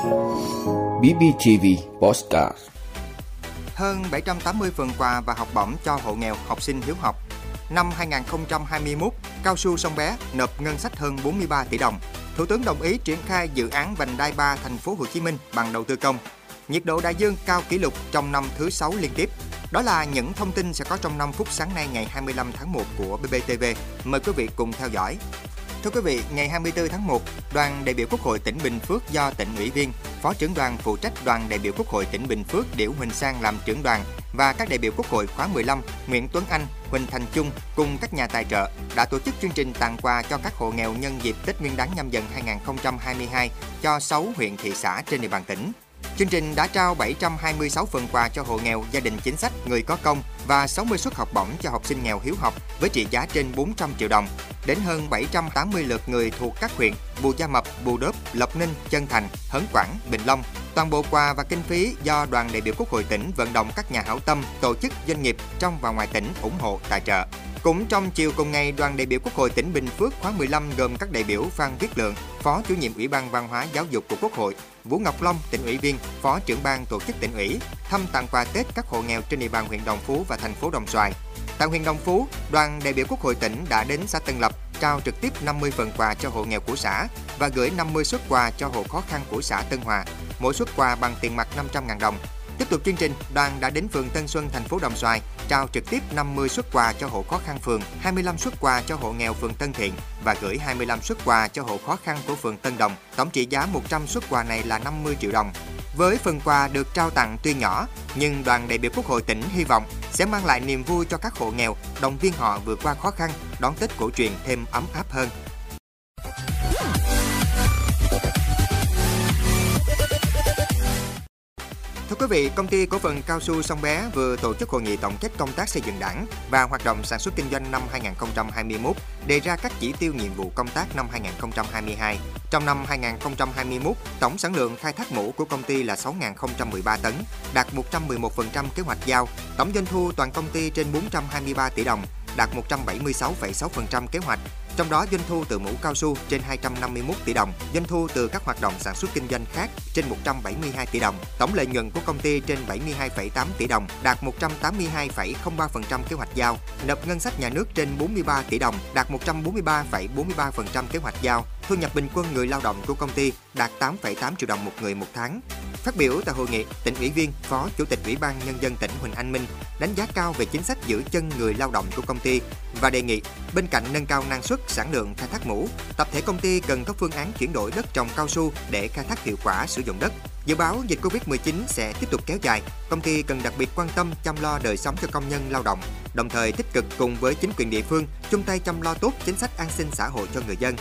BBTV Postcard Hơn 780 phần quà và học bổng cho hộ nghèo, học sinh hiếu học. Năm 2021, Cao su Sông Bé nộp ngân sách hơn 43 tỷ đồng. Thủ tướng đồng ý triển khai dự án vành đai 3 thành phố Hồ Chí Minh bằng đầu tư công. Nhiệt độ đại dương cao kỷ lục trong năm thứ 6 liên tiếp. Đó là những thông tin sẽ có trong 5 phút sáng nay ngày 25 tháng 1 của BBTV. Mời quý vị cùng theo dõi. Thưa quý vị, ngày 24 tháng 1, đoàn đại biểu Quốc hội tỉnh Bình Phước do tỉnh ủy viên, Phó trưởng đoàn phụ trách đoàn đại biểu Quốc hội tỉnh Bình Phước Điểu Huỳnh Sang làm trưởng đoàn và các đại biểu Quốc hội khóa 15 Nguyễn Tuấn Anh, Huỳnh Thành Trung cùng các nhà tài trợ đã tổ chức chương trình tặng quà cho các hộ nghèo nhân dịp Tết Nguyên đán nhâm dần 2022 cho 6 huyện thị xã trên địa bàn tỉnh. Chương trình đã trao 726 phần quà cho hộ nghèo, gia đình chính sách, người có công và 60 suất học bổng cho học sinh nghèo hiếu học với trị giá trên 400 triệu đồng đến hơn 780 lượt người thuộc các huyện Bù Gia Mập, Bù Đốp, Lộc Ninh, Chân Thành, Hớn Quảng, Bình Long. Toàn bộ quà và kinh phí do đoàn đại biểu Quốc hội tỉnh vận động các nhà hảo tâm, tổ chức doanh nghiệp trong và ngoài tỉnh ủng hộ tài trợ. Cũng trong chiều cùng ngày, đoàn đại biểu Quốc hội tỉnh Bình Phước khóa 15 gồm các đại biểu Phan Viết Lượng, Phó chủ nhiệm Ủy ban Văn hóa Giáo dục của Quốc hội, Vũ Ngọc Long, tỉnh ủy viên, Phó trưởng ban tổ chức tỉnh ủy, thăm tặng quà Tết các hộ nghèo trên địa bàn huyện Đồng Phú và thành phố Đồng Xoài. Tại huyện Đồng Phú, đoàn đại biểu Quốc hội tỉnh đã đến xã Tân Lập trao trực tiếp 50 phần quà cho hộ nghèo của xã và gửi 50 suất quà cho hộ khó khăn của xã Tân Hòa, mỗi suất quà bằng tiền mặt 500.000 đồng. Tiếp tục chương trình, đoàn đã đến phường Tân Xuân, thành phố Đồng Xoài, trao trực tiếp 50 xuất quà cho hộ khó khăn phường, 25 xuất quà cho hộ nghèo phường Tân Thiện và gửi 25 xuất quà cho hộ khó khăn của phường Tân Đồng. Tổng trị giá 100 xuất quà này là 50 triệu đồng. Với phần quà được trao tặng tuy nhỏ, nhưng đoàn đại biểu Quốc hội tỉnh hy vọng sẽ mang lại niềm vui cho các hộ nghèo, động viên họ vượt qua khó khăn, đón Tết cổ truyền thêm ấm áp hơn. Quý vị, công ty cổ phần cao su Sông Bé vừa tổ chức hội nghị tổng kết công tác xây dựng đảng và hoạt động sản xuất kinh doanh năm 2021, đề ra các chỉ tiêu nhiệm vụ công tác năm 2022. Trong năm 2021, tổng sản lượng khai thác mũ của công ty là 6.013 tấn, đạt 111% kế hoạch giao. Tổng doanh thu toàn công ty trên 423 tỷ đồng, đạt 176,6% kế hoạch. Trong đó doanh thu từ mũ cao su trên 251 tỷ đồng, doanh thu từ các hoạt động sản xuất kinh doanh khác trên 172 tỷ đồng. Tổng lợi nhuận của công ty trên 72,8 tỷ đồng, đạt 182,03% kế hoạch giao. Nộp ngân sách nhà nước trên 43 tỷ đồng, đạt 143,43% kế hoạch giao. Thu nhập bình quân người lao động của công ty đạt 8,8 triệu đồng một người một tháng. Phát biểu tại hội nghị, tỉnh ủy viên, Phó Chủ tịch Ủy ban Nhân dân tỉnh Huỳnh Anh Minh đánh giá cao về chính sách giữ chân người lao động của công ty và đề nghị bên cạnh nâng cao năng suất, sản lượng khai thác mũ, tập thể công ty cần có phương án chuyển đổi đất trồng cao su để khai thác hiệu quả sử dụng đất. Dự báo dịch Covid-19 sẽ tiếp tục kéo dài, công ty cần đặc biệt quan tâm chăm lo đời sống cho công nhân lao động, đồng thời tích cực cùng với chính quyền địa phương chung tay chăm lo tốt chính sách an sinh xã hội cho người dân.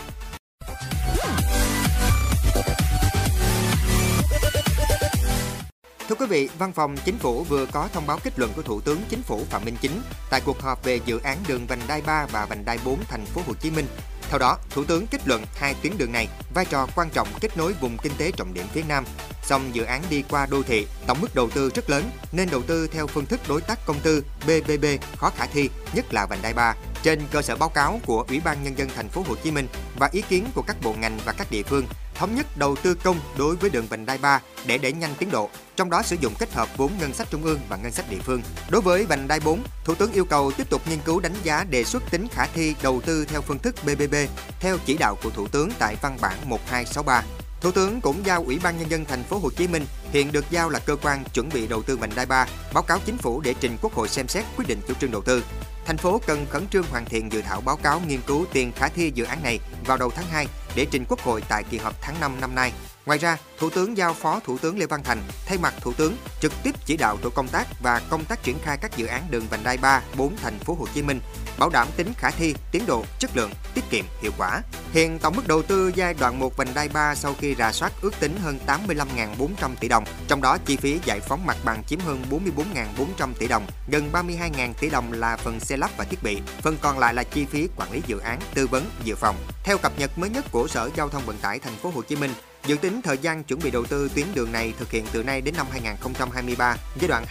Thưa quý vị, Văn phòng Chính phủ vừa có thông báo kết luận của Thủ tướng Chính phủ Phạm Minh Chính tại cuộc họp về dự án đường vành đai 3 và vành đai 4 thành phố Hồ Chí Minh. Theo đó, Thủ tướng kết luận hai tuyến đường này vai trò quan trọng kết nối vùng kinh tế trọng điểm phía Nam. Song dự án đi qua đô thị, tổng mức đầu tư rất lớn nên đầu tư theo phương thức đối tác công tư BBB khó khả thi, nhất là vành đai 3. Trên cơ sở báo cáo của Ủy ban nhân dân thành phố Hồ Chí Minh và ý kiến của các bộ ngành và các địa phương, thống nhất đầu tư công đối với đường vành đai 3 để đẩy nhanh tiến độ, trong đó sử dụng kết hợp vốn ngân sách trung ương và ngân sách địa phương. Đối với vành đai 4, Thủ tướng yêu cầu tiếp tục nghiên cứu đánh giá đề xuất tính khả thi đầu tư theo phương thức BBB theo chỉ đạo của Thủ tướng tại văn bản 1263. Thủ tướng cũng giao Ủy ban nhân dân thành phố Hồ Chí Minh hiện được giao là cơ quan chuẩn bị đầu tư vành đai 3, báo cáo chính phủ để trình Quốc hội xem xét quyết định chủ trương đầu tư. Thành phố cần khẩn trương hoàn thiện dự thảo báo cáo nghiên cứu tiền khả thi dự án này vào đầu tháng 2 để trình Quốc hội tại kỳ họp tháng 5 năm nay. Ngoài ra, Thủ tướng giao Phó Thủ tướng Lê Văn Thành thay mặt Thủ tướng trực tiếp chỉ đạo tổ công tác và công tác triển khai các dự án đường vành đai 3, 4 thành phố Hồ Chí Minh, bảo đảm tính khả thi, tiến độ, chất lượng, tiết kiệm, hiệu quả. Hiện tổng mức đầu tư giai đoạn 1 vành đai 3 sau khi rà soát ước tính hơn 85.400 tỷ đồng, trong đó chi phí giải phóng mặt bằng chiếm hơn 44.400 tỷ đồng, gần 32.000 tỷ đồng là phần xe lắp và thiết bị, phần còn lại là chi phí quản lý dự án, tư vấn, dự phòng. Theo cập nhật mới nhất của của Sở Giao thông Vận tải Thành phố Hồ Chí Minh, Dự tính thời gian chuẩn bị đầu tư tuyến đường này thực hiện từ nay đến năm 2023, giai đoạn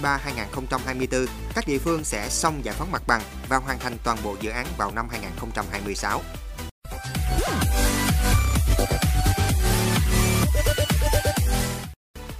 2023-2024, các địa phương sẽ xong giải phóng mặt bằng và hoàn thành toàn bộ dự án vào năm 2026.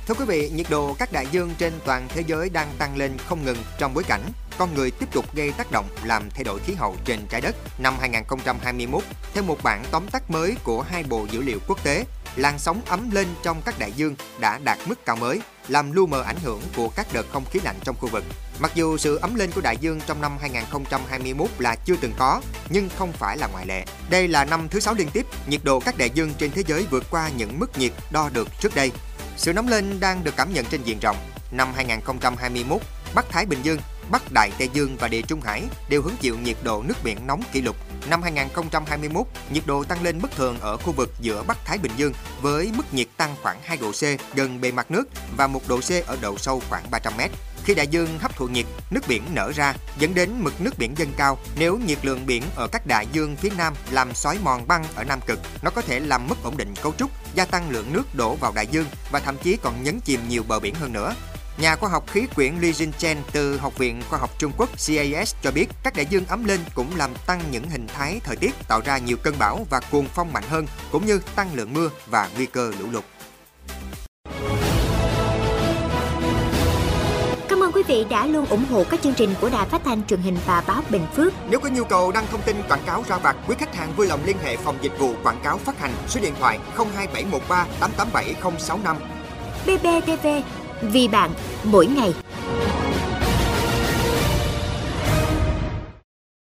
Thưa quý vị, nhiệt độ các đại dương trên toàn thế giới đang tăng lên không ngừng trong bối cảnh con người tiếp tục gây tác động làm thay đổi khí hậu trên trái đất năm 2021. Theo một bản tóm tắt mới của hai bộ dữ liệu quốc tế, làn sóng ấm lên trong các đại dương đã đạt mức cao mới, làm lu mờ ảnh hưởng của các đợt không khí lạnh trong khu vực. Mặc dù sự ấm lên của đại dương trong năm 2021 là chưa từng có, nhưng không phải là ngoại lệ. Đây là năm thứ sáu liên tiếp, nhiệt độ các đại dương trên thế giới vượt qua những mức nhiệt đo được trước đây. Sự nóng lên đang được cảm nhận trên diện rộng. Năm 2021, Bắc Thái Bình Dương, Bắc Đại Tây Dương và Địa Trung Hải đều hứng chịu nhiệt độ nước biển nóng kỷ lục. Năm 2021, nhiệt độ tăng lên bất thường ở khu vực giữa Bắc Thái Bình Dương với mức nhiệt tăng khoảng 2 độ C gần bề mặt nước và 1 độ C ở độ sâu khoảng 300 mét. Khi đại dương hấp thụ nhiệt, nước biển nở ra dẫn đến mực nước biển dâng cao. Nếu nhiệt lượng biển ở các đại dương phía Nam làm xói mòn băng ở Nam Cực, nó có thể làm mất ổn định cấu trúc, gia tăng lượng nước đổ vào đại dương và thậm chí còn nhấn chìm nhiều bờ biển hơn nữa. Nhà khoa học khí quyển Li Jin từ Học viện Khoa học Trung Quốc CAS cho biết các đại dương ấm lên cũng làm tăng những hình thái thời tiết tạo ra nhiều cơn bão và cuồng phong mạnh hơn cũng như tăng lượng mưa và nguy cơ lũ lụt. Cảm ơn quý vị đã luôn ủng hộ các chương trình của Đài Phát thanh truyền hình và báo Bình Phước. Nếu có nhu cầu đăng thông tin quảng cáo ra vặt, quý khách hàng vui lòng liên hệ phòng dịch vụ quảng cáo phát hành số điện thoại 02713 887065. BBTV vì bạn mỗi ngày.